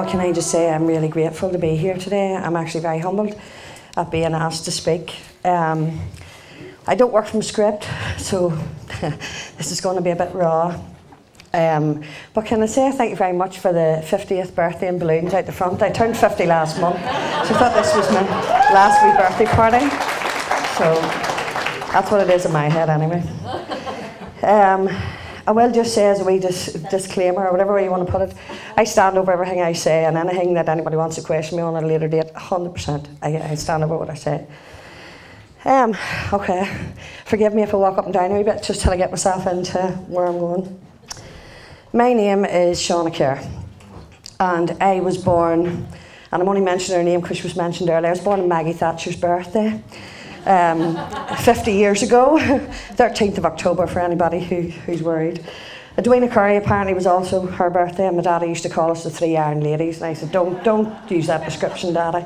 all, can I just say I'm really grateful to be here today. I'm actually very humbled at being asked to speak. Um, I don't work from script, so this is going to be a bit raw. Um, but can I say thank you very much for the 50th birthday and balloons out the front? I turned 50 last month, so I thought this was my last wee birthday party. So that's what it is in my head, anyway. Um, I will just say as a wee dis- disclaimer, or whatever way you want to put it, I stand over everything I say, and anything that anybody wants to question me on at a later date, 100%. I, I stand over what I say. Um, okay, forgive me if I walk up and down a wee bit just till I get myself into where I'm going. My name is Séana Kerr, and I was born, and I'm only mentioning her name because she was mentioned earlier. I was born on Maggie Thatcher's birthday. Um, 50 years ago, 13th of October for anybody who, who's worried. Edwina Currie apparently was also her birthday, and my daddy used to call us the three iron ladies. And I said, Don't, don't use that description, daddy.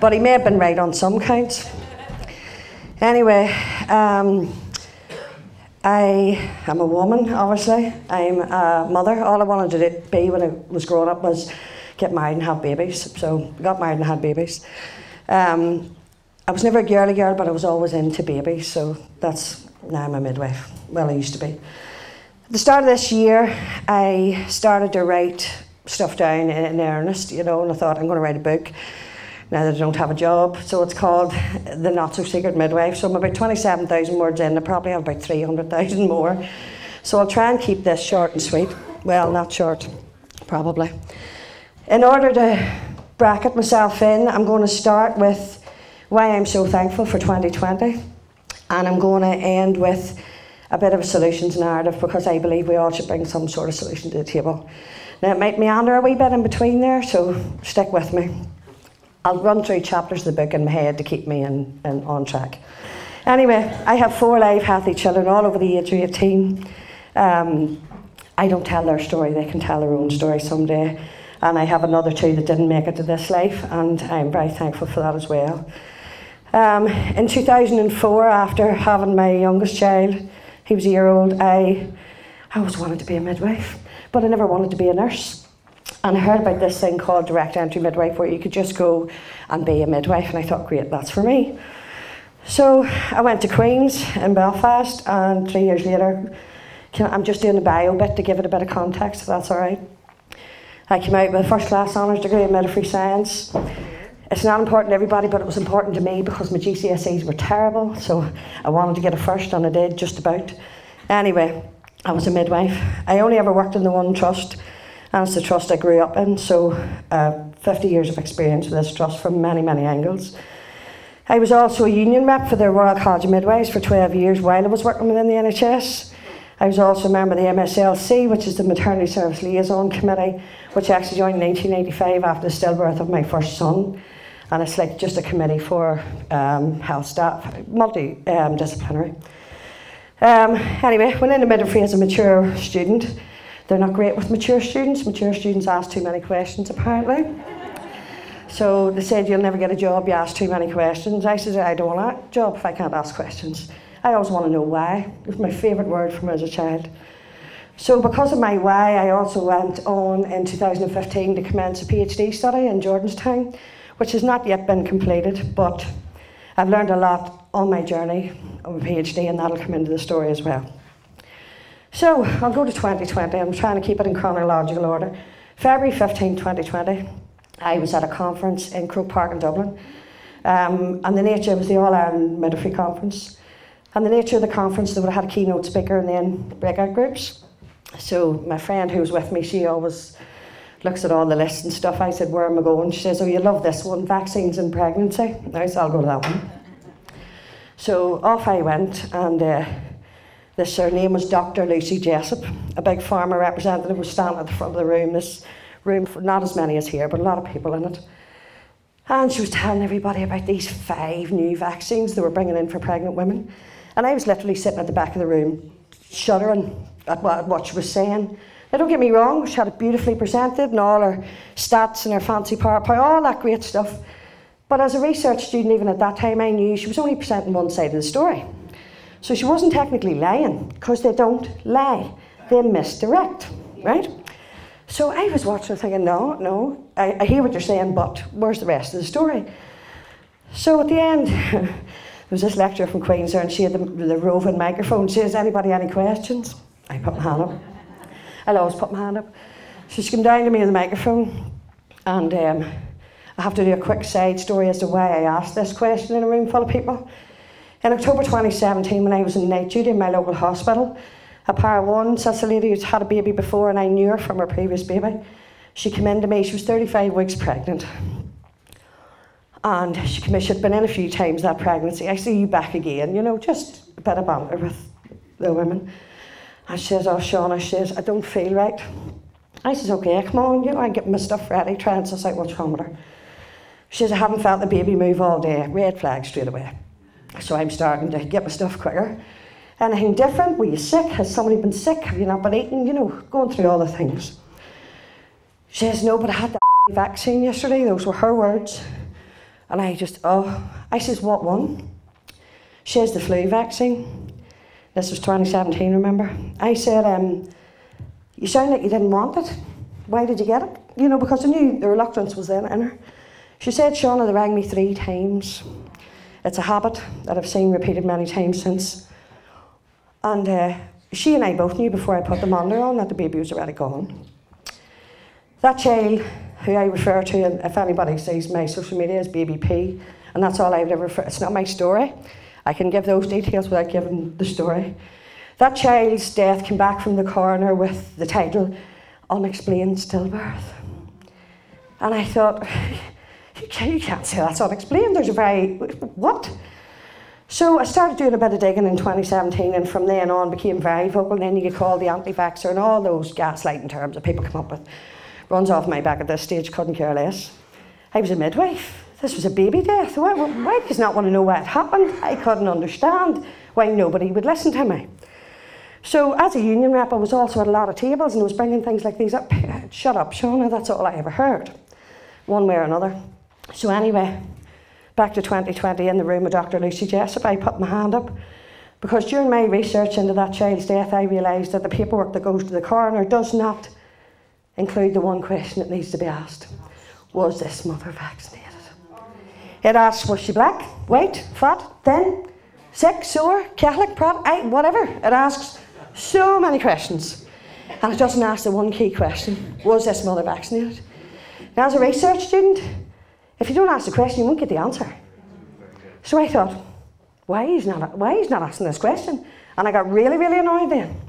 But he may have been right on some counts. Anyway, um, I am a woman, obviously. I'm a mother. All I wanted to be when I was growing up was get married and have babies. So I got married and had babies. Um, I was never a girly girl, but I was always into babies. So that's now I'm a midwife. Well, I used to be. At the start of this year, I started to write stuff down in, in earnest, you know, and I thought I'm going to write a book now that I don't have a job. So it's called The Not So Secret Midwife. So I'm about 27,000 words in. I probably have about 300,000 more. So I'll try and keep this short and sweet. Well, not short, probably. In order to bracket myself in, I'm going to start with why I'm so thankful for 2020. And I'm going to end with a bit of a solutions narrative because I believe we all should bring some sort of solution to the table. Now, it might meander a wee bit in between there, so stick with me. I'll run through chapters of the book in my head to keep me in, in, on track. Anyway, I have four live, healthy children, all over the age of 18. Um, I don't tell their story, they can tell their own story someday. And I have another two that didn't make it to this life, and I'm very thankful for that as well. Um, in 2004, after having my youngest child, he was a year old, I, I always wanted to be a midwife, but I never wanted to be a nurse. And I heard about this thing called direct entry midwife where you could just go and be a midwife, and I thought, great, that's for me. So I went to Queen's in Belfast, and three years later, I'm just doing a bio bit to give it a bit of context, if that's all right. I came out with a first class honours degree in midwifery science. It's not important to everybody, but it was important to me because my GCSEs were terrible, so I wanted to get a first, and I did just about. Anyway, I was a midwife. I only ever worked in the one trust and it's the trust I grew up in. So, uh, 50 years of experience with this trust from many, many angles. I was also a union rep for the Royal College of Midwives for 12 years while I was working within the NHS. I was also a member of the MSLC, which is the Maternity Service Liaison Committee, which I actually joined in 1985 after the stillbirth of my first son. And it's like just a committee for um, health staff, multi-disciplinary. Um, anyway, went into midwifery as a mature student. They're not great with mature students. Mature students ask too many questions, apparently. So they said, You'll never get a job, you ask too many questions. I said, I don't want a job if I can't ask questions. I always want to know why. It was my favourite word from as a child. So, because of my why, I also went on in 2015 to commence a PhD study in Jordanstown, which has not yet been completed, but I've learned a lot on my journey of a PhD, and that'll come into the story as well. So I'll go to 2020. I'm trying to keep it in chronological order. February 15, 2020, I was at a conference in Croke Park in Dublin. Um, and the nature was the All Ireland Midwifery Conference. And the nature of the conference, they would have had a keynote speaker and then breakout groups. So my friend who was with me, she always looks at all the lists and stuff. I said, Where am I going? She says, Oh, you love this one, vaccines and pregnancy. I said, I'll go to that one. So off I went and uh, this, her name was Dr. Lucy Jessup, a big pharma representative was standing at the front of the room. This room, not as many as here, but a lot of people in it. And she was telling everybody about these five new vaccines they were bringing in for pregnant women. And I was literally sitting at the back of the room, shuddering at what, what she was saying. Now, don't get me wrong, she had it beautifully presented and all her stats and her fancy PowerPoint, all that great stuff. But as a research student, even at that time, I knew she was only presenting one side of the story. So she wasn't technically lying because they don't lie, they misdirect, right? So I was watching thinking, no, no, I, I hear what you're saying, but where's the rest of the story? So at the end, there was this lecturer from Queen's and she had the, the roving microphone. She says, anybody any questions? I put my hand up. I'll always put my hand up. So she came down to me with the microphone, and um, I have to do a quick side story as to why I asked this question in a room full of people. In October 2017, when I was in night duty in my local hospital, a para one, that's a lady who's had a baby before, and I knew her from her previous baby. She came in to me, she was 35 weeks pregnant. And she came in, she'd been in a few times that pregnancy. I see you back again, you know, just a bit of banter with the women. She says, Oh, Séana, she says, I don't feel right. I says, Okay, come on, you know, I get my stuff ready, try and suss out what's wrong with her. She says, I haven't felt the baby move all day. Red flag straight away. So I'm starting to get my stuff quicker. Anything different? Were you sick? Has somebody been sick? Have you not been eating? You know, going through all the things. She says, No, but I had the vaccine yesterday. Those were her words. And I just, oh, I says, What one? She has the flu vaccine. This was 2017, remember? I said, um, You sound like you didn't want it. Why did you get it? You know, because I knew the reluctance was in, in her. She said, Séana, they rang me three times. It's a habit that I've seen repeated many times since. And uh, she and I both knew before I put them on there on that the baby was already gone. That child, who I refer to, if anybody sees my social media, is Baby P, and that's all I would ever. It's not my story. I can give those details without giving the story. That child's death came back from the coroner with the title Unexplained Stillbirth. And I thought, you can't say that's unexplained. There's a very, what? So I started doing a bit of digging in 2017, and from then on became very vocal. And then you get called the anti-vaxxer and all those gaslighting terms that people come up with. Runs off my back at this stage, couldn't care less. I was a midwife. This was a baby death. Why, why does not want to know what happened? I couldn't understand why nobody would listen to me. So as a union rep, I was also at a lot of tables and I was bringing things like these up. Shut up, Séana, that's all I ever heard, one way or another. So anyway, back to 2020 in the room with Dr. Lucy Jessup, I put my hand up because during my research into that child's death, I realised that the paperwork that goes to the coroner does not include the one question that needs to be asked Was this mother vaccinated? It asks Was she black, white, fat, thin, sick, sore, Catholic, Protestant, whatever. It asks so many questions. And it doesn't ask the one key question Was this mother vaccinated? Now, as a research student, if you don't ask the question, you won't get the answer. So I thought, why is not why is not asking this question? And I got really, really annoyed then.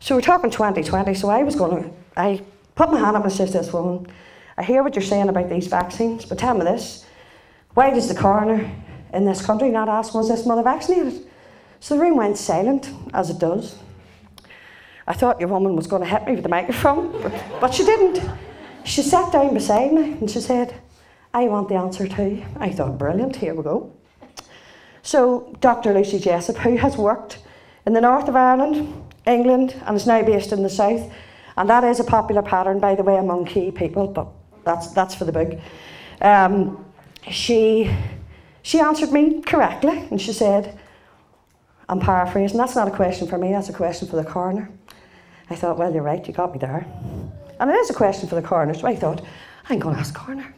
So we're talking 2020, so I was going to, I put my hand up and said to this woman, I hear what you're saying about these vaccines, but tell me this. Why does the coroner in this country not ask, was this mother vaccinated? So the room went silent, as it does. I thought your woman was going to hit me with the microphone, but, but she didn't. She sat down beside me and she said, I want the answer too. I thought, brilliant, here we go. So, Dr. Lucy Jessup, who has worked in the north of Ireland, England, and is now based in the south, and that is a popular pattern, by the way, among key people, but that's, that's for the book. Um, she, she answered me correctly, and she said, I'm paraphrasing, that's not a question for me, that's a question for the coroner. I thought, well, you're right, you got me there. And it is a question for the coroner, so I thought, I'm going to ask coroner.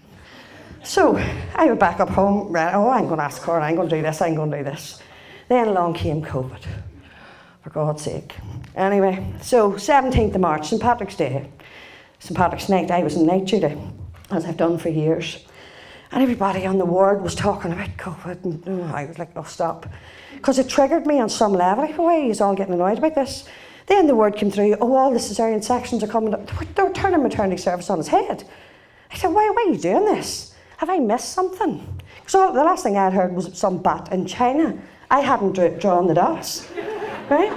So I went back up home, right, oh, I'm going to ask coroner, I'm going to do this, I'm going to do this. Then along came COVID, for God's sake. Anyway, so 17th of March, St. Patrick's Day, St. Patrick's Night, I was in night duty, as I've done for years. And everybody on the ward was talking about COVID, and oh, I was like, oh, stop. Because it triggered me on some level. Like, oh, why is all getting annoyed about this? Then the word came through, oh, all the cesarean sections are coming up. They're turning maternity service on its head. I said, why, why are you doing this? have I missed something? So the last thing I'd heard was some bat in China. I hadn't drawn the dots, right?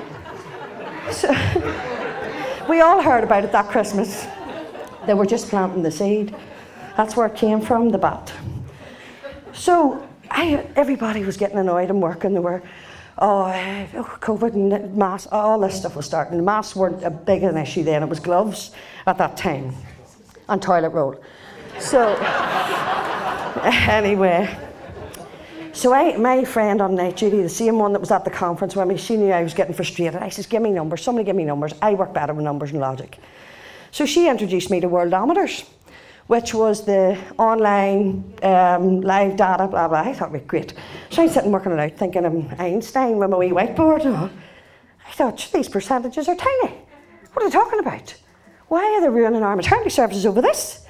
So we all heard about it that Christmas. They were just planting the seed. That's where it came from, the bat. So I, everybody was getting annoyed and working. They were, oh, COVID and masks, all this stuff was starting. The masks weren't a big an issue then. It was gloves at that time and toilet roll. So anyway, so I, my friend on night duty, the same one that was at the conference with me, she knew I was getting frustrated. I says, give me numbers, somebody give me numbers. I work better with numbers and logic. So she introduced me to Worldometers, which was the online um, live data, blah, blah. I thought, was great. So I'm sitting working it out, thinking I'm Einstein with my wee whiteboard. And I thought, these percentages are tiny. What are they talking about? Why are they ruining our maternity services over this?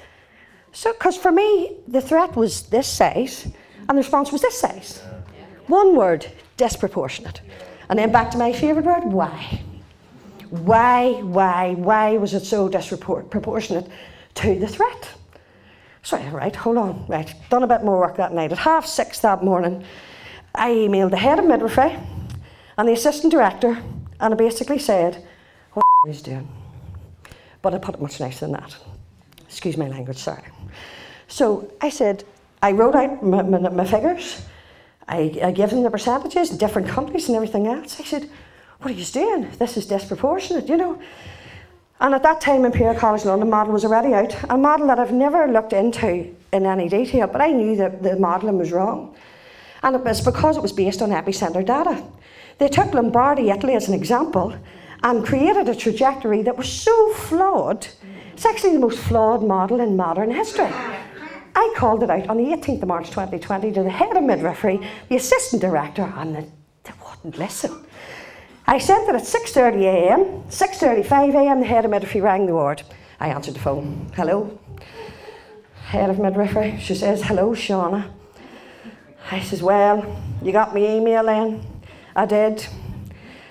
So, because for me, the threat was this size, and the response was this size. One word, disproportionate. And then back to my favourite word, why? Why, why, why was it so disproportionate to the threat? So, right, hold on, right, done a bit more work that night. At half six that morning, I emailed the head of midwifery eh, and the assistant director, and I basically said, what are you doing? But I put it much nicer than that. Excuse my language, sorry. So I said, I wrote out my, my, my figures. I, I gave them the percentages, different countries and everything else. I said, what are you doing? This is disproportionate, you know. And at that time, Imperial College London model was already out, a model that I've never looked into in any detail, but I knew that the modelling was wrong. And it was because it was based on epicentre data. They took Lombardy, Italy as an example and created a trajectory that was so flawed. It's actually the most flawed model in modern history. I called it out on the 18th of March 2020 to the head of midwifery, the assistant director, and they wouldn't listen. I sent it at 6.30am. 6.35am, the head of midwifery rang the ward. I answered the phone. Hello? Head of midwifery. She says, hello, Séana. I says, well, you got my email then? I did.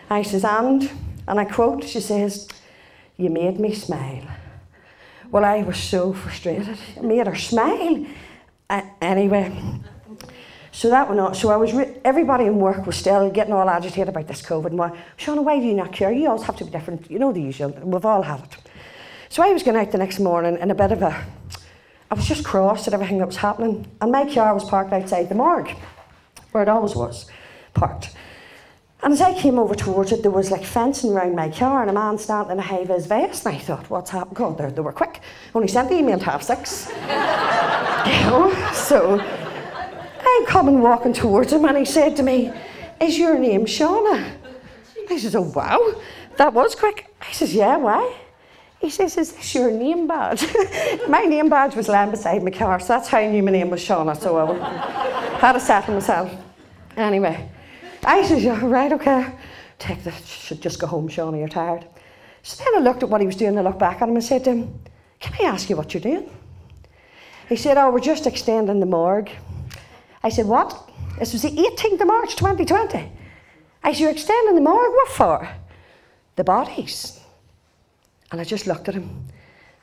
I says, and? And I quote, she says, you made me smile. Well, I was so frustrated. I made her smile. Anyway, so that went on. So I was, re- everybody in work was still getting all agitated about this COVID. And why, Séana, why do you not care? You always have to be different. You know the usual. We've all had it. So I was going out the next morning in a bit of a, I was just cross at everything that was happening. And my car was parked outside the morgue, where it always was parked. And as I came over towards it, there was like fencing around my car and a man standing in a high vis vest. And I thought, what's happened? God, they were quick. Only sent the email at half six. you know? So I'm coming walking towards him and he said to me, Is your name Séana? I says, Oh, wow, that was quick. I says, Yeah, why? He says, Is this your name badge? my name badge was lying beside my car, so that's how I knew my name was Séana, so I had to settle myself. Anyway, I says, Yeah, right, okay. Take the, should just go home, Séana, you're tired. So then I looked at what he was doing, I looked back at him and said to him, Can I ask you what you're doing? He said, Oh, we're just extending the morgue. I said, What? This was the 18th of March 2020. I said, You're extending the morgue? What for? The bodies. And I just looked at him.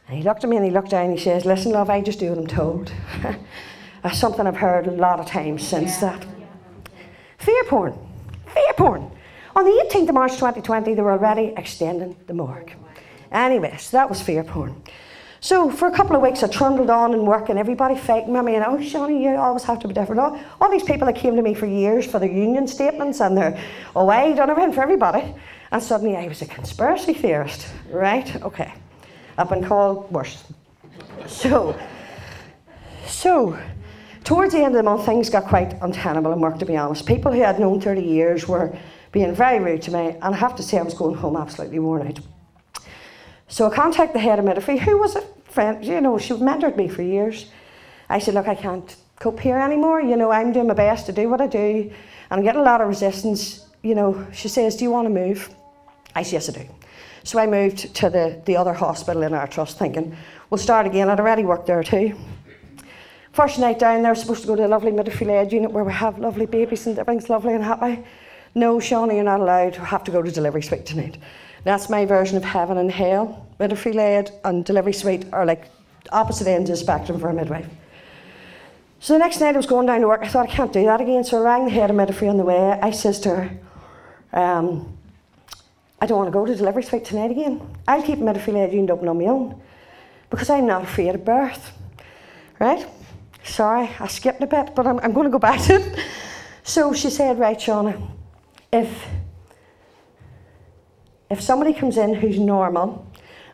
And he looked at me and he looked down and he says, Listen, love, I just do what I'm told. That's something I've heard a lot of times since yeah. that. Fear porn. Fear porn. On the 18th of March 2020, they were already extending the morgue. Anyway, so that was fear porn. So for a couple of weeks, I trundled on and work, and everybody with me, and oh, Shawnee, you always have to be different. All, all these people that came to me for years for their union statements and their, oh, I done everything for everybody. And suddenly I was a conspiracy theorist, right? Okay. I've been called worse. So, so, towards the end of the month, things got quite untenable in work, to be honest. People who I'd known 30 years were being very rude to me, and I have to say I was going home absolutely worn out. So I contacted the head of midwifery, who was a friend, you know, she mentored me for years. I said, Look, I can't cope here anymore. You know, I'm doing my best to do what I do, and I'm getting a lot of resistance. You know, she says, Do you want to move? I said, Yes, I do. So I moved to the, the other hospital in our trust, thinking, We'll start again. I'd already worked there too. First night down there, supposed to go to a lovely midwifery led unit where we have lovely babies and everything's lovely and happy. No, Shawnee, you're not allowed. We have to go to delivery suite tonight. That's my version of heaven and hell. Midwifery led and delivery suite are like opposite ends of the spectrum for a midwife. So the next night I was going down to work, I thought I can't do that again. So I rang the head of midwifery on the way. I says to her, um, I don't want to go to delivery suite tonight again. I'll keep midwifery led unit open on my own because I'm not afraid of birth. Right? Sorry, I skipped a bit, but I'm, I'm going to go back to it. So she said, Right, Séana, if if somebody comes in who's normal,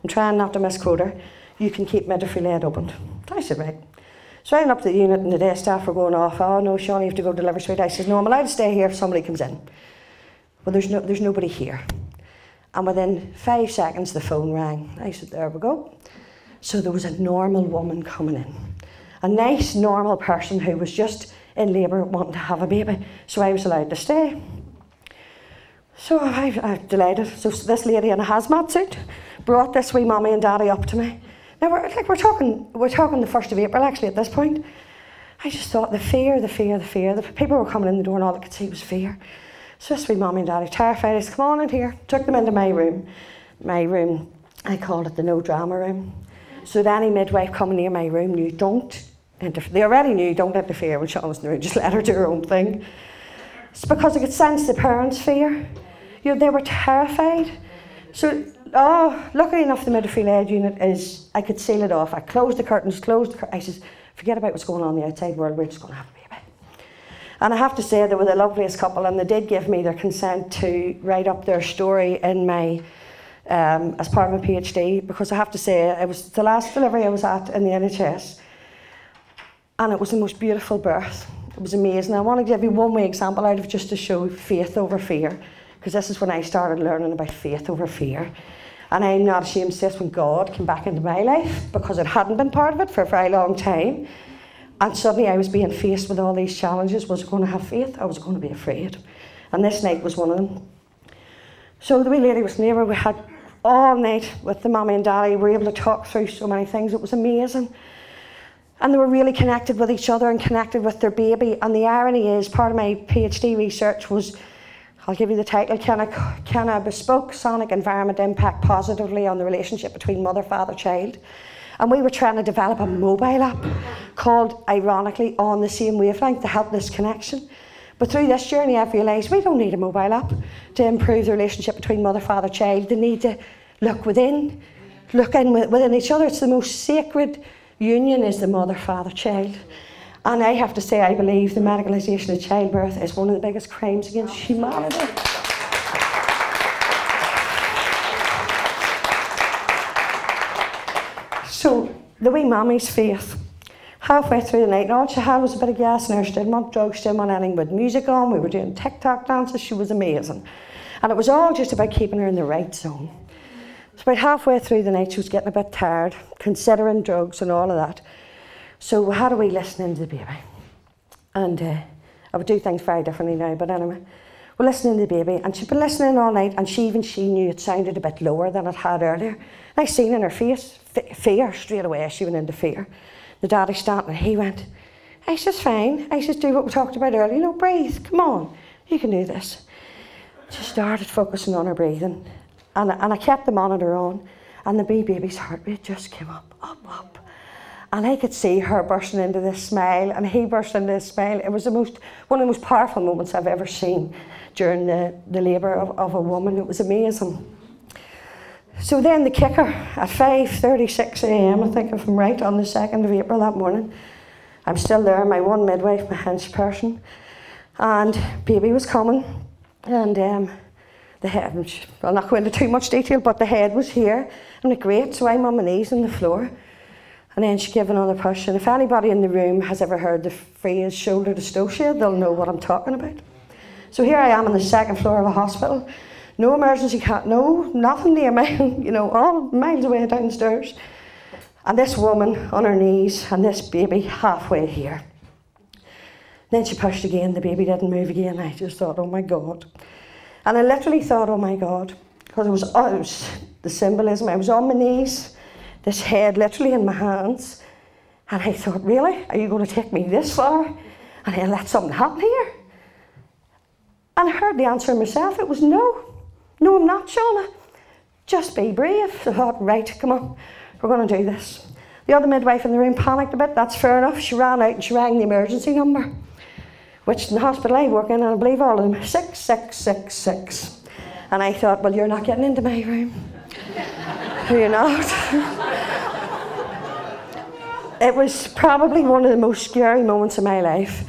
I'm trying not to misquote her, you can keep midwifery led open. I said, right. So I went up to the unit and the day staff were going off, oh no, Sean, you have to go to delivery suite. I said, no, I'm allowed to stay here if somebody comes in. Well, there's, no, there's nobody here. And within five seconds, the phone rang. I said, there we go. So there was a normal woman coming in, a nice, normal person who was just in labour wanting to have a baby. So I was allowed to stay. So I, I'm delighted. So this lady in a hazmat suit brought this wee mommy and daddy up to me. Now we're like we're talking we're talking the first of April actually at this point. I just thought the fear, the fear, the fear. The people were coming in the door and all they could see was fear. So this wee mommy and daddy terrified. I "Come on in here." Took them into my room. My room. I called it the no drama room. So any midwife coming near my room knew don't interfere. They already knew don't interfere when Sean was in the room. Just let her do her own thing. It's because I could sense the parents' fear. You know, they were terrified. So, oh, luckily enough, the midwifery aid unit is, I could seal it off. I closed the curtains, closed the curtains. I said, forget about what's going on in the outside world, we're just going to have a baby. And I have to say, they were the loveliest couple, and they did give me their consent to write up their story in my, um, as part of my PhD, because I have to say, it was the last delivery I was at in the NHS, and it was the most beautiful birth. It was amazing. I want to give you one way example out of just to show faith over fear because this is when I started learning about faith over fear. And I'm not ashamed to say this when God came back into my life because it hadn't been part of it for a very long time. And suddenly I was being faced with all these challenges. Was I going to have faith? I was going to be afraid. And this night was one of them. So the wee lady was near We had all night with the mummy and daddy. We were able to talk through so many things. It was amazing. And they were really connected with each other and connected with their baby. And the irony is, part of my PhD research was I'll give you the title Can a, can a bespoke sonic environment impact positively on the relationship between mother, father, child? And we were trying to develop a mobile app called, ironically, On the Same Wavelength to help this connection. But through this journey, I've realised we don't need a mobile app to improve the relationship between mother, father, child. They need to look within, look in within each other. It's the most sacred union is the mother, father, child. And I have to say, I believe the medicalisation of childbirth is one of the biggest crimes against oh, humanity. So, the wee mammy's faith. Halfway through the night, and all she had was a bit of gas in her. She didn't want drugs, she didn't want anything but music on. We were doing TikTok dances. She was amazing. And it was all just about keeping her in the right zone. So, about halfway through the night, she was getting a bit tired, considering drugs and all of that. So how do we listen into the baby? And uh, I would do things very differently now, but anyway, we're listening to the baby, and she'd been listening all night, and she even she knew it sounded a bit lower than it had earlier. And I seen in her face fear straight away. She went into fear. The daddy standing, and he went. I says, fine. I says, do what we talked about earlier. You know, breathe. Come on, you can do this. She started focusing on her breathing, and and I kept the monitor on, and the wee baby's heart rate just came up, up, up. And I could see her bursting into this smile and he burst into this smile. It was the most one of the most powerful moments I've ever seen during the, the labour of, of a woman. It was amazing. So then the kicker at 5.36 a.m., I think if I'm right, on the 2nd of April that morning, I'm still there, my one midwife, my hench person, and baby was coming, and um, the head, I'll not go into too much detail, but the head was here, and it great, so I'm on my knees on the floor, and then she gave another push. And if anybody in the room has ever heard the phrase shoulder dystocia, they'll know what I'm talking about. So here I am on the second floor of a hospital. No emergency cat, no, nothing near me, you know, all miles away downstairs. And this woman on her knees and this baby halfway here. Then she pushed again, the baby didn't move again. I just thought, oh my God. And I literally thought, oh my God, because it was, oh, it was the symbolism. I was on my knees this head literally in my hands. And I thought, really? Are you going to take me this far? And let something happen here? And I heard the answer myself. It was no. No, I'm not, Séana. Just be brave. I thought, right, come on, we're going to do this. The other midwife in the room panicked a bit. That's fair enough. She ran out and she rang the emergency number, which in the hospital I work in, and I believe all of them, 6666. And I thought, well, you're not getting into my room. you're not. it was probably one of the most scary moments of my life,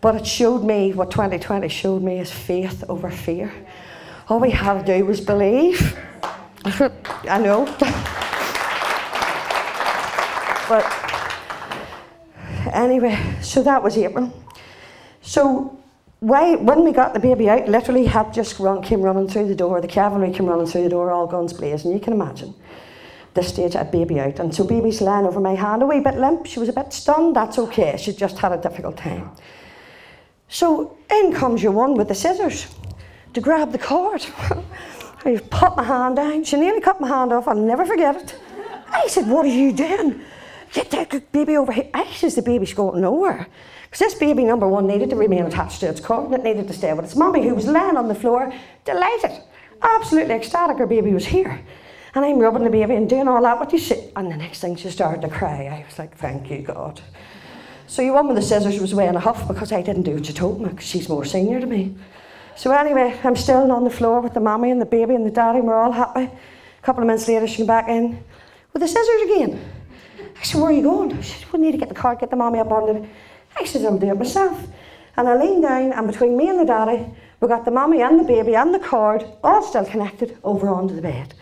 but it showed me what 2020 showed me is faith over fear. All we had to do was believe. I know. but anyway, so that was April. So why, when we got the baby out, literally had just run, came running through the door. The cavalry came running through the door, all guns blazing. You can imagine. This stage, a baby out. And so baby's lying over my hand, a wee bit limp. She was a bit stunned. That's okay. She just had a difficult time. So in comes your one with the scissors to grab the cord. I put my hand down. She nearly cut my hand off. I'll never forget it. I said, What are you doing? Get that baby over here. I says, The baby's going nowhere. Because this baby, number one, needed to remain attached to its cord and it needed to stay with its mummy, who was lying on the floor, delighted, absolutely ecstatic her baby was here. And I'm rubbing the baby and doing all that. What do you see? And the next thing she started to cry. I was like, Thank you, God. So your one with the scissors was way in a huff because I didn't do what you told me because she's more senior to me. So anyway, I'm still on the floor with the mommy and the baby and the daddy, and we're all happy. A couple of minutes later, she came back in with the scissors again. I said, Where are you going? She said, We need to get the car, get the mommy up on the. I said, I'll do it myself. And I leaned down, and between me and the daddy, we got the mommy and the baby and the cord all still connected over onto the bed.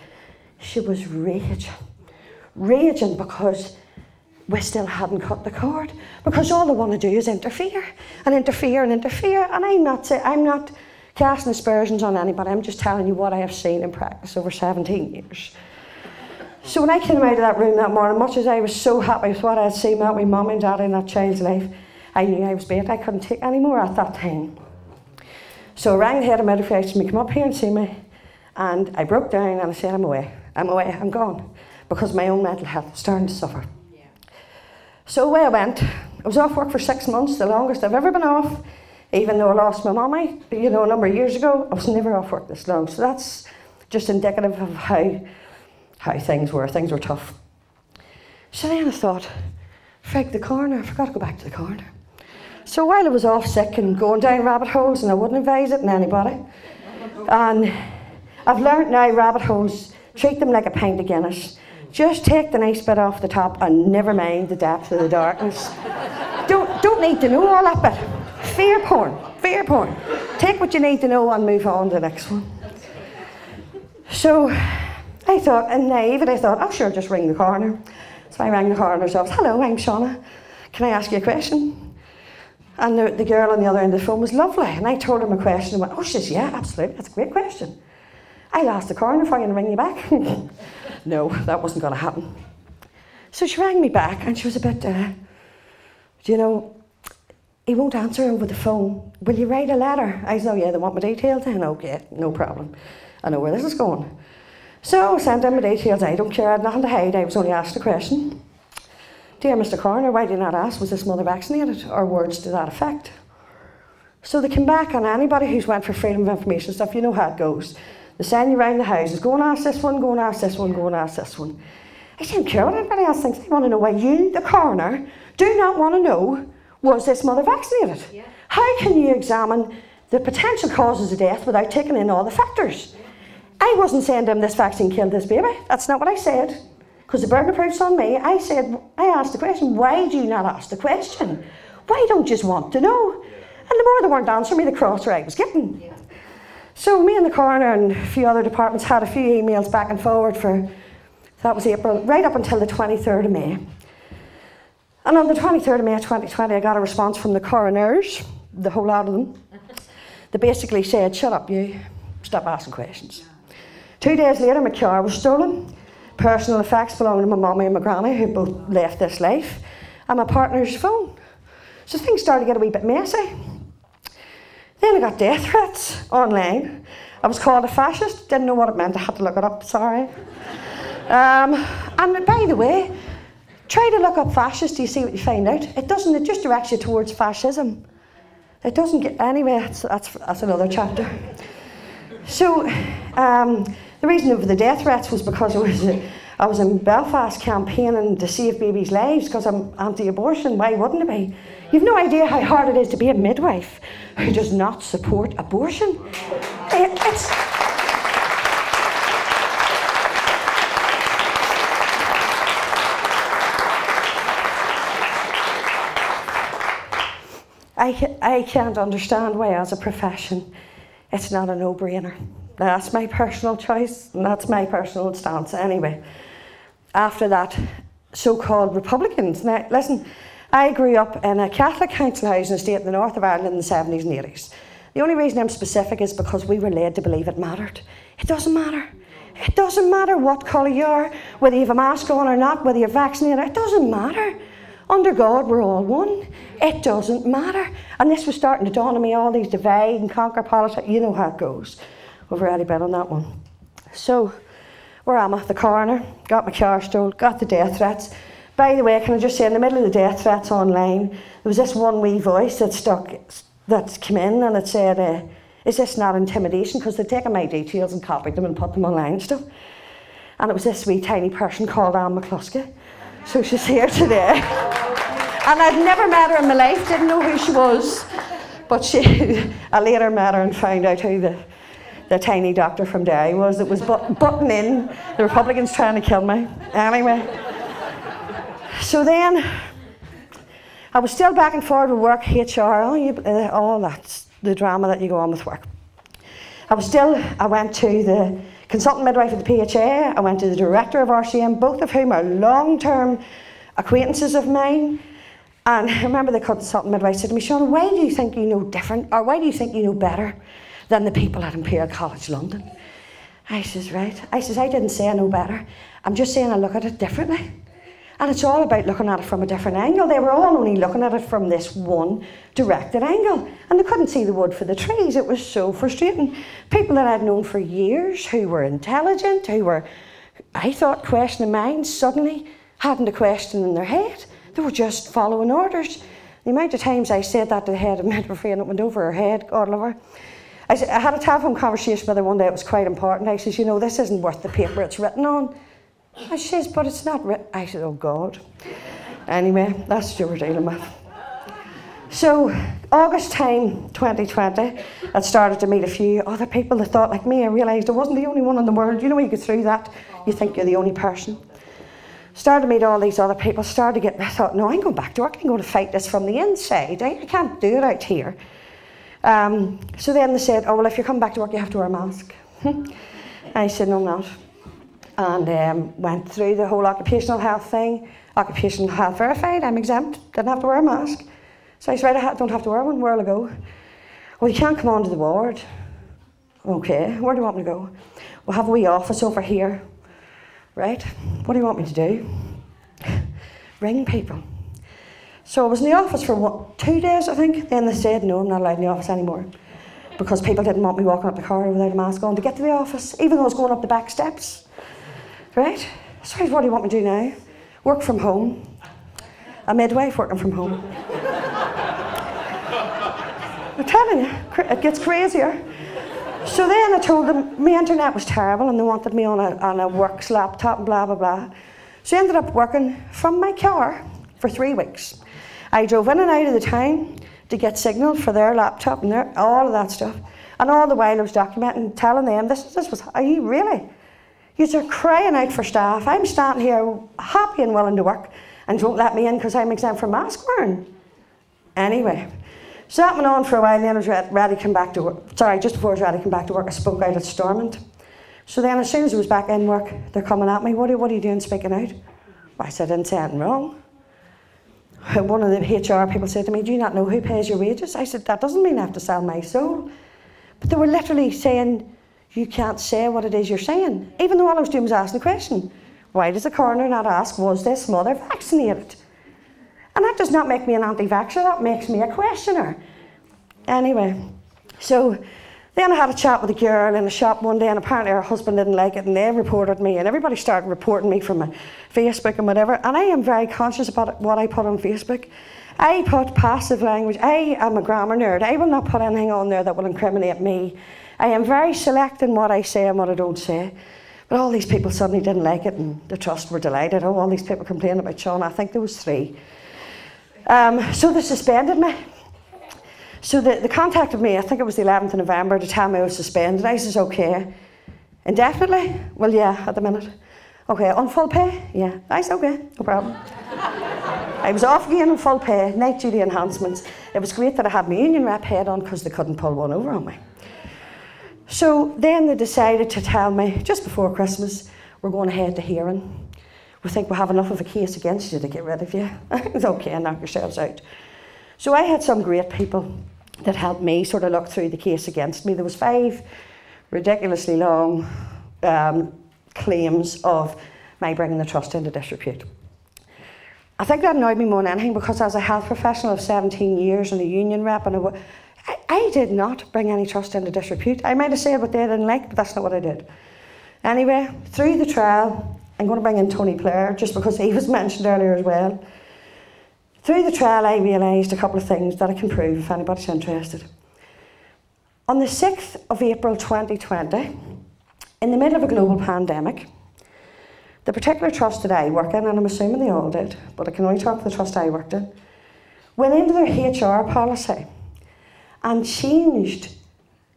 She was raging, raging because we still hadn't cut the cord. Because all they want to do is interfere and interfere and interfere. And I'm not I'm not casting aspersions on anybody. I'm just telling you what I have seen in practice over 17 years. So when I came out of that room that morning, much as I was so happy with what I had seen about my mum and dad in that child's life, I knew I was bait. I couldn't take any more at that time. So I rang the head of midwifery to me, come up here and see me. And I broke down and I said, I'm away. I'm away. I'm gone. Because my own mental health was starting to suffer. Yeah. So away I went. I was off work for six months, the longest I've ever been off. Even though I lost my mummy, you know, a number of years ago, I was never off work this long. So that's just indicative of how, how things were. Things were tough. So then I thought, frig the corner, I forgot to go back to the corner. So while I was off sick and going down rabbit holes, and I wouldn't advise it to anybody, and I've learnt now rabbit holes, treat them like a pint of Guinness. Just take the nice bit off the top and never mind the depth of the darkness. don't, don't need to know all that bit. Fear porn. Fear porn. Take what you need to know and move on to the next one. So I thought, and naive, I thought, oh sure, just ring the coroner. So I rang the coroner's office. Hello, I'm Séana. Can I ask you a question? And the, the girl on the other end of the phone was lovely. And I told her my question and went, oh, she says, yeah, absolutely. That's a great question. I'll ask the coroner for you and ring you back. no, that wasn't going to happen. So she rang me back and she was a bit, uh, you know, he won't answer over the phone. Will you write a letter? I said, Oh, yeah, they want my details then. Okay, no problem. I know where this is going. So I sent him my details. I don't care, I had nothing to hide. I was only asked a question. Dear Mr. Coroner, why did you not ask, was this mother vaccinated? Or words to that effect. So they came back, and anybody who's went for freedom of information stuff, you know how it goes. They send you around the houses, go and ask this one, go and ask this one, go and ask this one. I don't care what anybody else thinks. I want to know why you, the coroner, do not want to know was this mother vaccinated? Yeah. How can you examine the potential causes of death without taking in all the factors? Yeah. I wasn't saying to him this vaccine killed this baby. That's not what I said. Because the burden of proof's on me. I said, I asked the question, why do you not ask the question? Why don't you just want to know? And the more they weren't answering me, the crosser I was getting. So me and the coroner and a few other departments had a few emails back and forward for that was April, right up until the 23rd of May. And on the 23rd of May 2020, I got a response from the coroners, the whole lot of them. They basically said, Shut up, you, stop asking questions. Two days later, my car was stolen. Personal effects belonging to my mummy and my granny, who both left this life, and my partner's phone. So things started to get a wee bit messy. Then I got death threats online. I was called a fascist, didn't know what it meant, I had to look it up, sorry. Um, and by the way, Try to look up fascist, you see what you find out? It doesn't, it just directs you towards fascism. It doesn't get, anyway, that's, that's, that's another chapter. So, um, the reason of the death threats was because it was, I was in Belfast campaigning to save babies' lives because I'm anti abortion. Why wouldn't I be? You've no idea how hard it is to be a midwife who does not support abortion. It, it's, I, I can't understand why, as a profession, it's not a no brainer. That's my personal choice, and that's my personal stance anyway. After that, so called Republicans. Now, listen, I grew up in a Catholic council housing estate in the north of Ireland in the 70s and 80s. The only reason I'm specific is because we were led to believe it mattered. It doesn't matter. It doesn't matter what colour you are, whether you have a mask on or not, whether you're vaccinated, it doesn't matter. Under God, we're all one. It doesn't matter. And this was starting to dawn on me all these divide and conquer politics. You know how it goes. We've already been on that one. So, where am I? The coroner. Got my car stole, got the death threats. By the way, can I just say, in the middle of the death threats online, there was this one wee voice that stuck, that came in and it said, uh, Is this not intimidation? Because they'd taken my details and copied them and put them online and stuff. And it was this wee tiny person called Anne McCloskey. So she's here today. and I'd never met her in my life, didn't know who she was. But she, I later met her and found out who the, the tiny doctor from Derry was that was but, butting in the Republicans trying to kill me. Anyway. So then I was still back and forward with work, HR, all, you, uh, all that, the drama that you go on with work. I was still, I went to the consultant midwife at the PHA, I went to the director of RCM, both of whom are long term acquaintances of mine. And I remember the consultant midwife said to me, Sean, why do you think you know different, or why do you think you know better than the people at Imperial College London? I says, right. I says, I didn't say I know better. I'm just saying I look at it differently. And it's all about looking at it from a different angle. They were all only looking at it from this one directed angle. And they couldn't see the wood for the trees. It was so frustrating. People that I'd known for years who were intelligent, who were, I thought, questioning minds, suddenly hadn't a question in their head. They were just following orders. The amount of times I said that to the head of midwifery and it went over her head, God love her. I, I had a telephone conversation with her one day, it was quite important. I says, You know, this isn't worth the paper it's written on. I says, but it's not written. I said, oh God. Anyway, that's what were dealing with. So, August time 2020, I started to meet a few other people that thought like me. I realised I wasn't the only one in the world. You know, when you get through that, you think you're the only person. Started to meet all these other people, started to get, I thought, no, I'm going back to work. I'm going to fight this from the inside. I, I can't do it out here. Um, so then they said, oh, well, if you come back to work, you have to wear a mask. I said, no, I'm not and um, went through the whole occupational health thing. Occupational health verified, I'm exempt, didn't have to wear a mask. So I said, I don't have to wear one, where will I go? Well, you can't come onto the ward. Okay, where do you want me to go? We'll have a wee office over here. Right? What do you want me to do? Ring people. So I was in the office for what, two days, I think. Then they said, no, I'm not allowed in the office anymore. Because people didn't want me walking up the corridor without a mask on to get to the office, even though I was going up the back steps. Right? So what do you want me to do now? Work from home. A midwife working from home. I'm telling you, it gets crazier. So then I told them my internet was terrible and they wanted me on a, on a works laptop and blah, blah, blah. So I ended up working from my car for three weeks. I drove in and out of the town to get signal for their laptop and their, all of that stuff. And all the while I was documenting, telling them, this, this was, are you really? You're crying out for staff. I'm standing here happy and willing to work and don't let me in because I'm exempt from mask wearing. Anyway, so that went on for a while. Then I was ready to come back to work. Sorry, just before I was ready to come back to work, I spoke out at Stormont. So then, as soon as I was back in work, they're coming at me. What are, what are you doing speaking out? Well, I said, I didn't say anything wrong. One of the HR people said to me, Do you not know who pays your wages? I said, That doesn't mean I have to sell my soul. But they were literally saying, you can't say what it is you're saying. Even though all I was doing was asking the question. Why does the coroner not ask, was this mother vaccinated? And that does not make me an anti vaxxer, that makes me a questioner. Anyway, so then I had a chat with a girl in a shop one day, and apparently her husband didn't like it, and they reported me, and everybody started reporting me from Facebook and whatever. And I am very conscious about what I put on Facebook. I put passive language. I am a grammar nerd. I will not put anything on there that will incriminate me I am very select in what I say and what I don't say. But all these people suddenly didn't like it, and the trust were delighted. Oh, all these people complaining about Sean. I think there was three. Um, so they suspended me. So they, contacted me. I think it was the 11th of November to tell me I was suspended. I says, okay. Indefinitely? Well, yeah, at the minute. Okay, on full pay? Yeah. I said, okay, no problem. I was off again on full pay, night duty enhancements. It was great that I had my union rep head on because they couldn't pull one over on me. So then they decided to tell me just before Christmas, we're going to head to hearing. We think we have enough of a case against you to get rid of you. it's okay, knock yourselves out. So I had some great people that helped me sort of look through the case against me. There was five ridiculously long um, claims of my bringing the trust into disrepute. I think that annoyed me more than anything because as a health professional of 17 years and a union rep, and a, I, I did not bring any trust into disrepute. I might have said what they didn't like, but that's not what I did. Anyway, through the trial, I'm going to bring in Tony Blair just because he was mentioned earlier as well. Through the trial, I realised a couple of things that I can prove if anybody's interested. On the 6th of April 2020, in the middle of a global pandemic, the particular trust that I work in, and I'm assuming they all did, but I can only talk for the trust I worked in, went into their HR policy and changed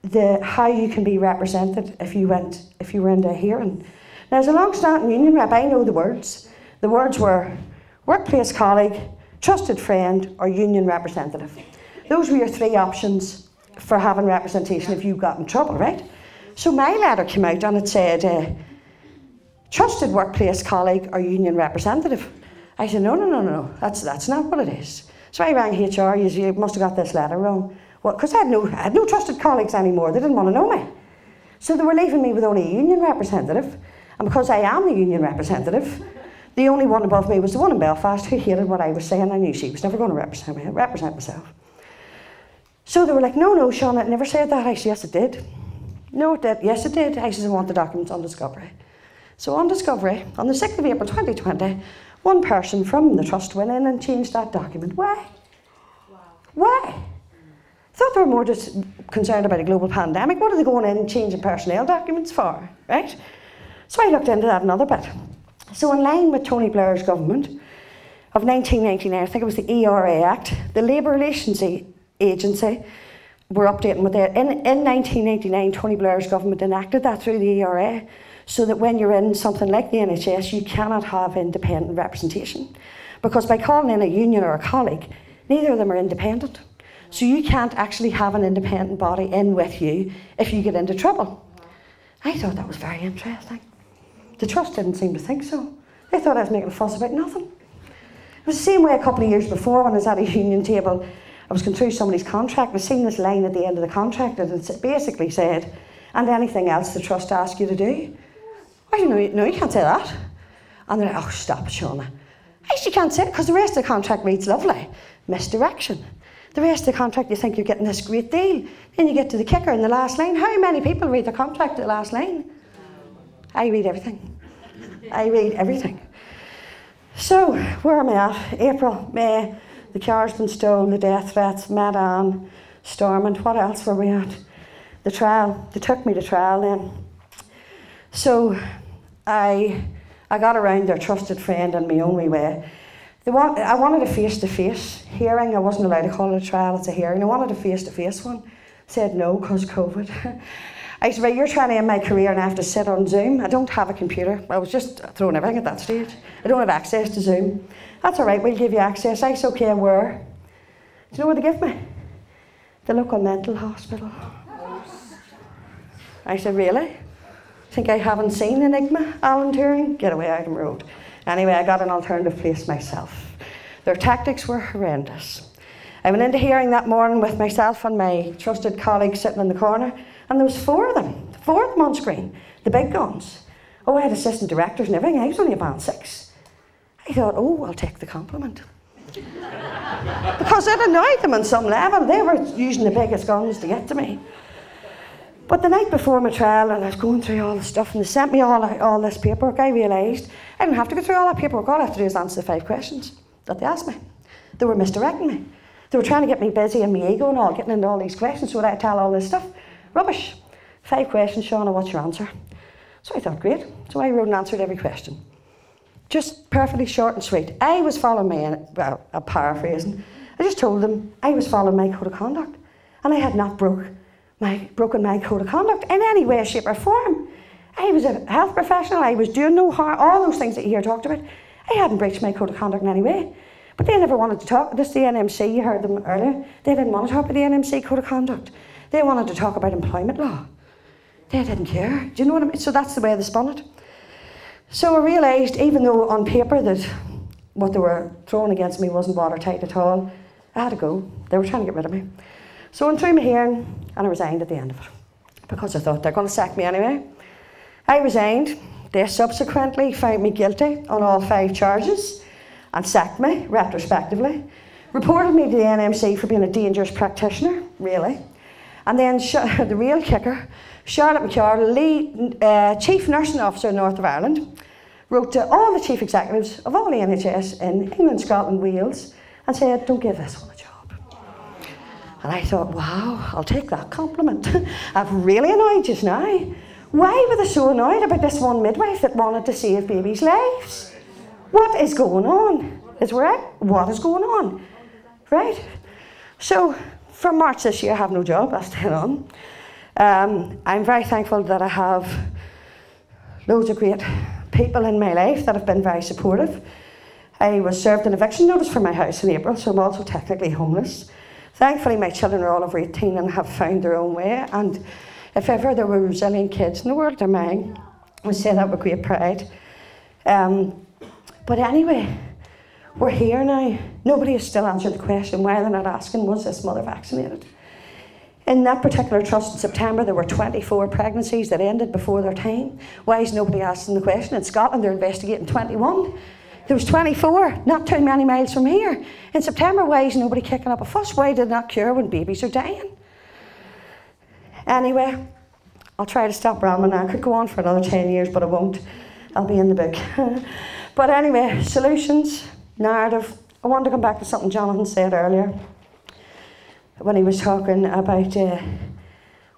the how you can be represented if you went if you were into a hearing. Now as a long-standing union rep, I know the words. The words were workplace colleague, trusted friend, or union representative. Those were your three options for having representation if you got in trouble, right? So my letter came out and it said, uh, trusted workplace colleague or union representative. I said, no, no, no, no, that's, that's not what it is. So I rang HR, you, you must have got this letter wrong. Well, because I, had no, I had no trusted colleagues anymore, they didn't want to know me. So they were leaving me with only a union representative. And because I am the union representative, the only one above me was the one in Belfast who hated what I was saying. I knew she was never going to represent me, represent myself. So they were like, no, no, Sean, it never said that. I said, yes, it did. No, it did. Yes, it did. I said, I want the documents on discovery. So on discovery, on the 6th of April 2020, one person from the trust went in and changed that document. Why? Wow. Why? thought they were more just concerned about a global pandemic. What are they going in and changing personnel documents for? Right? So I looked into that another bit. So in line with Tony Blair's government of 1999, I think it was the ERA Act, the Labour Relations Agency were updating with that. In, in 1999, Tony Blair's government enacted that through the ERA so that when you're in something like the NHS, you cannot have independent representation. Because by calling in a union or a colleague, neither of them are independent. So you can't actually have an independent body in with you if you get into trouble. I thought that was very interesting. The trust didn't seem to think so. They thought I was making a fuss about nothing. It was the same way a couple of years before when I was at a union table. I was going through somebody's contract I seen this line at the end of the contract and it basically said, and anything else the trust asks you to do. I don't know, no, you can't say that. And they're like, oh, stop, Séana. I actually can't say it because the rest of the contract reads lovely. Misdirection. The rest of the contract, you think you're getting this great deal. Then you get to the kicker in the last line. How many people read the contract at the last line? I read everything. I read everything. So, where am I at? April, May, the car's been stolen, the death threats, Medan, Stormont, what else were we at? The trial. They took me to trial then. So, I, I got around their trusted friend in my wee way want, I wanted a face to face hearing. I wasn't allowed to call it a trial, it's a hearing. I wanted a face to face one. Said no because COVID. I said, right, you're trying to end my career and I have to sit on Zoom. I don't have a computer. I was just throwing everything at that stage. I don't have access to Zoom. That's all right, we'll give you access. I said, okay, where? Do you know where they give me? The local mental hospital. I said, really? Think I haven't seen Enigma, Alan Turing? Get away the road. Anyway, I got an alternative place myself. Their tactics were horrendous. I went into hearing that morning with myself and my trusted colleague sitting in the corner, and there was four of them, four of them on screen, the big guns. Oh, I had assistant directors and everything. I was only a band six. I thought, oh, I'll take the compliment. because it annoyed them on some level. They were using the biggest guns to get to me. But the night before my trial, and I was going through all the stuff, and they sent me all, all this paperwork, I realised I didn't have to go through all that paperwork. All I have to do is answer the five questions that they asked me. They were misdirecting me. They were trying to get me busy and my ego and all, getting into all these questions. So would I tell all this stuff? Rubbish. Five questions, Séana, what's your answer? So I thought, great. So I wrote and answered every question. Just perfectly short and sweet. I was following my, well, I'm paraphrasing. I just told them I was following my code of conduct. And I had not broke my, broken my code of conduct in any way, shape, or form. I was a health professional, I was doing no harm, all those things that you hear talked about. I hadn't breached my code of conduct in any way. But they never wanted to talk. This the NMC, you heard them earlier. They didn't want to talk about the NMC code of conduct. They wanted to talk about employment law. They didn't care. Do you know what I mean? So that's the way they spun it. So I realised, even though on paper that what they were throwing against me wasn't watertight at all, I had to go. They were trying to get rid of me. So I went through my hearing and I resigned at the end of it because I thought they're going to sack me anyway. I resigned. They subsequently found me guilty on all five charges and sacked me retrospectively. Reported me to the NMC for being a dangerous practitioner, really. And then the real kicker, Charlotte McArdle, lead, uh, Chief Nursing Officer in North of Ireland, wrote to all the chief executives of all the NHS in England, Scotland, Wales, and said, Don't give this one a job. And I thought, wow, I'll take that compliment. I've really annoyed you now. Why were they so annoyed about this one midwife that wanted to save babies' lives? What is going on? Is right? What is going on? Right? So, from March this year, I have no job. That's still on. Um, I'm very thankful that I have loads of great people in my life that have been very supportive. I was served an eviction notice for my house in April, so I'm also technically homeless. Thankfully, my children are all over 18 and have found their own way. And if ever there were resilient kids in the world, they're mine. I say that with great pride. Um, but anyway, we're here now. Nobody has still answered the question why they're not asking, was this mother vaccinated? In that particular trust in September, there were 24 pregnancies that ended before their time. Why is nobody asking the question? In Scotland, they're investigating 21. There was 24, not too many miles from here. In September, why is nobody kicking up a fuss? Why did not cure when babies are dying? Anyway, I'll try to stop rambling. I could go on for another 10 years, but I won't. I'll be in the book. but anyway, solutions, narrative. I want to come back to something Jonathan said earlier when he was talking about uh,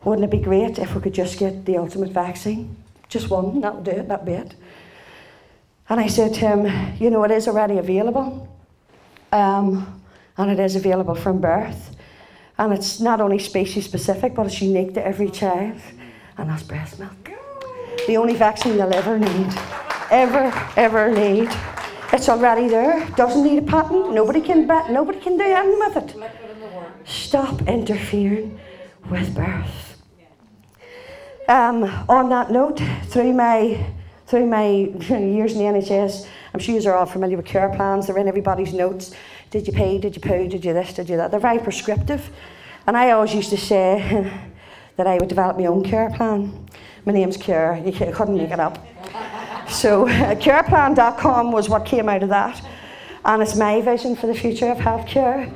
wouldn't it be great if we could just get the ultimate vaccine? Just one, that'll do it, that'll be it. And I said to him, you know, it is already available. Um, and it is available from birth. And it's not only species specific, but it's unique to every child. And that's breast milk. The only vaccine they'll ever need. Ever, ever need. It's already there. Doesn't need a patent. Nobody can bet. Nobody can do anything with it. Stop interfering with birth. Um, on that note, through my through my years in the NHS, I'm sure you're all familiar with care plans. They're in everybody's notes. Did you pay? Did you poo? Did you this? Did you that? They're very prescriptive. And I always used to say that I would develop my own care plan. My name's Kerr. You couldn't make it up. So uh, careplan.com was what came out of that. And it's my vision for the future of healthcare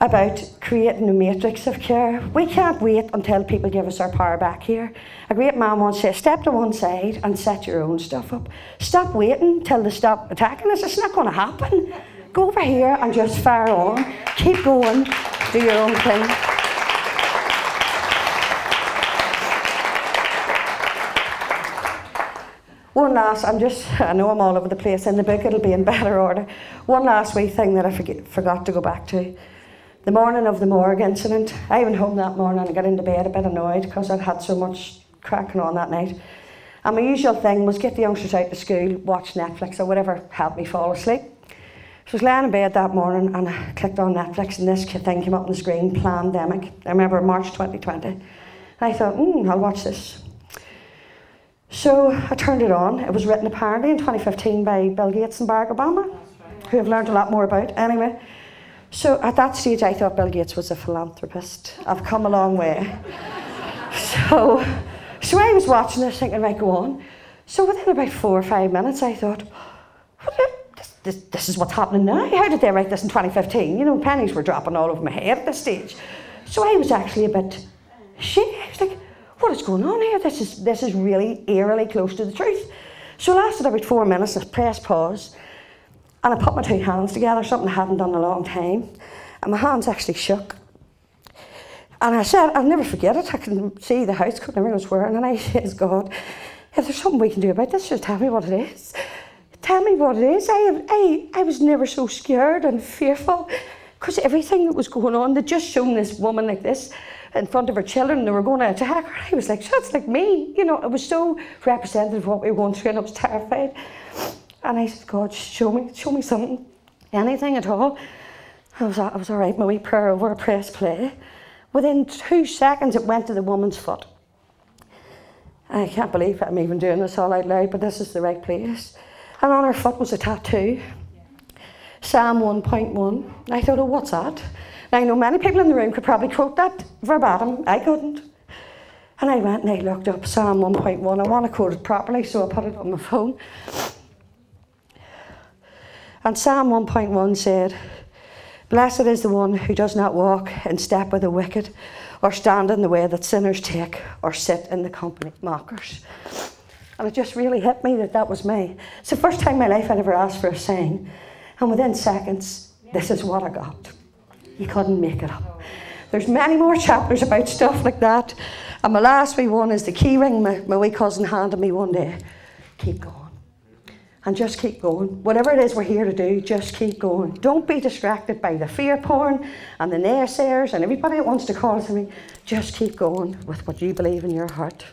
about creating a matrix of care. We can't wait until people give us our power back here. A great man once said, step to one side and set your own stuff up. Stop waiting till they stop attacking us. It's not going to happen. Go over here and just fire on. Keep going. Do your own thing. One last, I'm just, I know I'm all over the place in the book, it'll be in better order. One last wee thing that I forget, forgot to go back to the morning of the morgue incident, I went home that morning and got into bed a bit annoyed because I'd had so much cracking on that night. And my usual thing was get the youngsters out to school, watch Netflix or whatever helped me fall asleep. So I was laying in bed that morning and I clicked on Netflix and this thing came up on the screen, Plandemic. I remember March 2020. And I thought, hmm, I'll watch this. So I turned it on. It was written apparently in 2015 by Bill Gates and Barack Obama, who I've learned a lot more about. Anyway, so at that stage, I thought Bill Gates was a philanthropist. I've come a long way. so, so I was watching this thinking, right, go on. So within about four or five minutes, I thought, this, this, this is what's happening now. How did they write this in 2015? You know, pennies were dropping all over my head at this stage. So I was actually a bit shaky. I was like, what is going on here? This is, this is really eerily close to the truth. So it lasted about four minutes, I pressed pause, and I put my two hands together, something I hadn't done in a long time. And my hands actually shook. And I said, I'll never forget it. I can see the house coat and everyone was wearing. And I says, God, if there's something we can do about this, just tell me what it is. Tell me what it is. I, I, I was never so scared and fearful because everything that was going on, they'd just shown this woman like this in front of her children, and they were going to attack her. I was like, that's like me. You know, it was so representative of what we were going through, and I was terrified. And I said, God, show me, show me something, anything at all. I was, I was all right, my wee prayer over, a press play. Within two seconds, it went to the woman's foot. I can't believe I'm even doing this all out loud, but this is the right place. And on her foot was a tattoo. Psalm 1.1. I thought, oh, what's that? Now, I know many people in the room could probably quote that verbatim. I couldn't. And I went and I looked up Psalm 1.1. I want to quote it properly, so I put it on my phone. And Psalm 1.1 said, Blessed is the one who does not walk in step with the wicked, or stand in the way that sinners take, or sit in the company of mockers. And it just really hit me that that was me. It's the first time in my life I'd ever asked for a sign. And within seconds, this is what I got. You couldn't make it up. There's many more chapters about stuff like that. And my last wee one is the key ring my, my wee cousin handed me one day. Keep going. And just keep going. Whatever it is we're here to do, just keep going. Don't be distracted by the fear porn and the naysayers and everybody that wants to call to me. Just keep going with what you believe in your heart.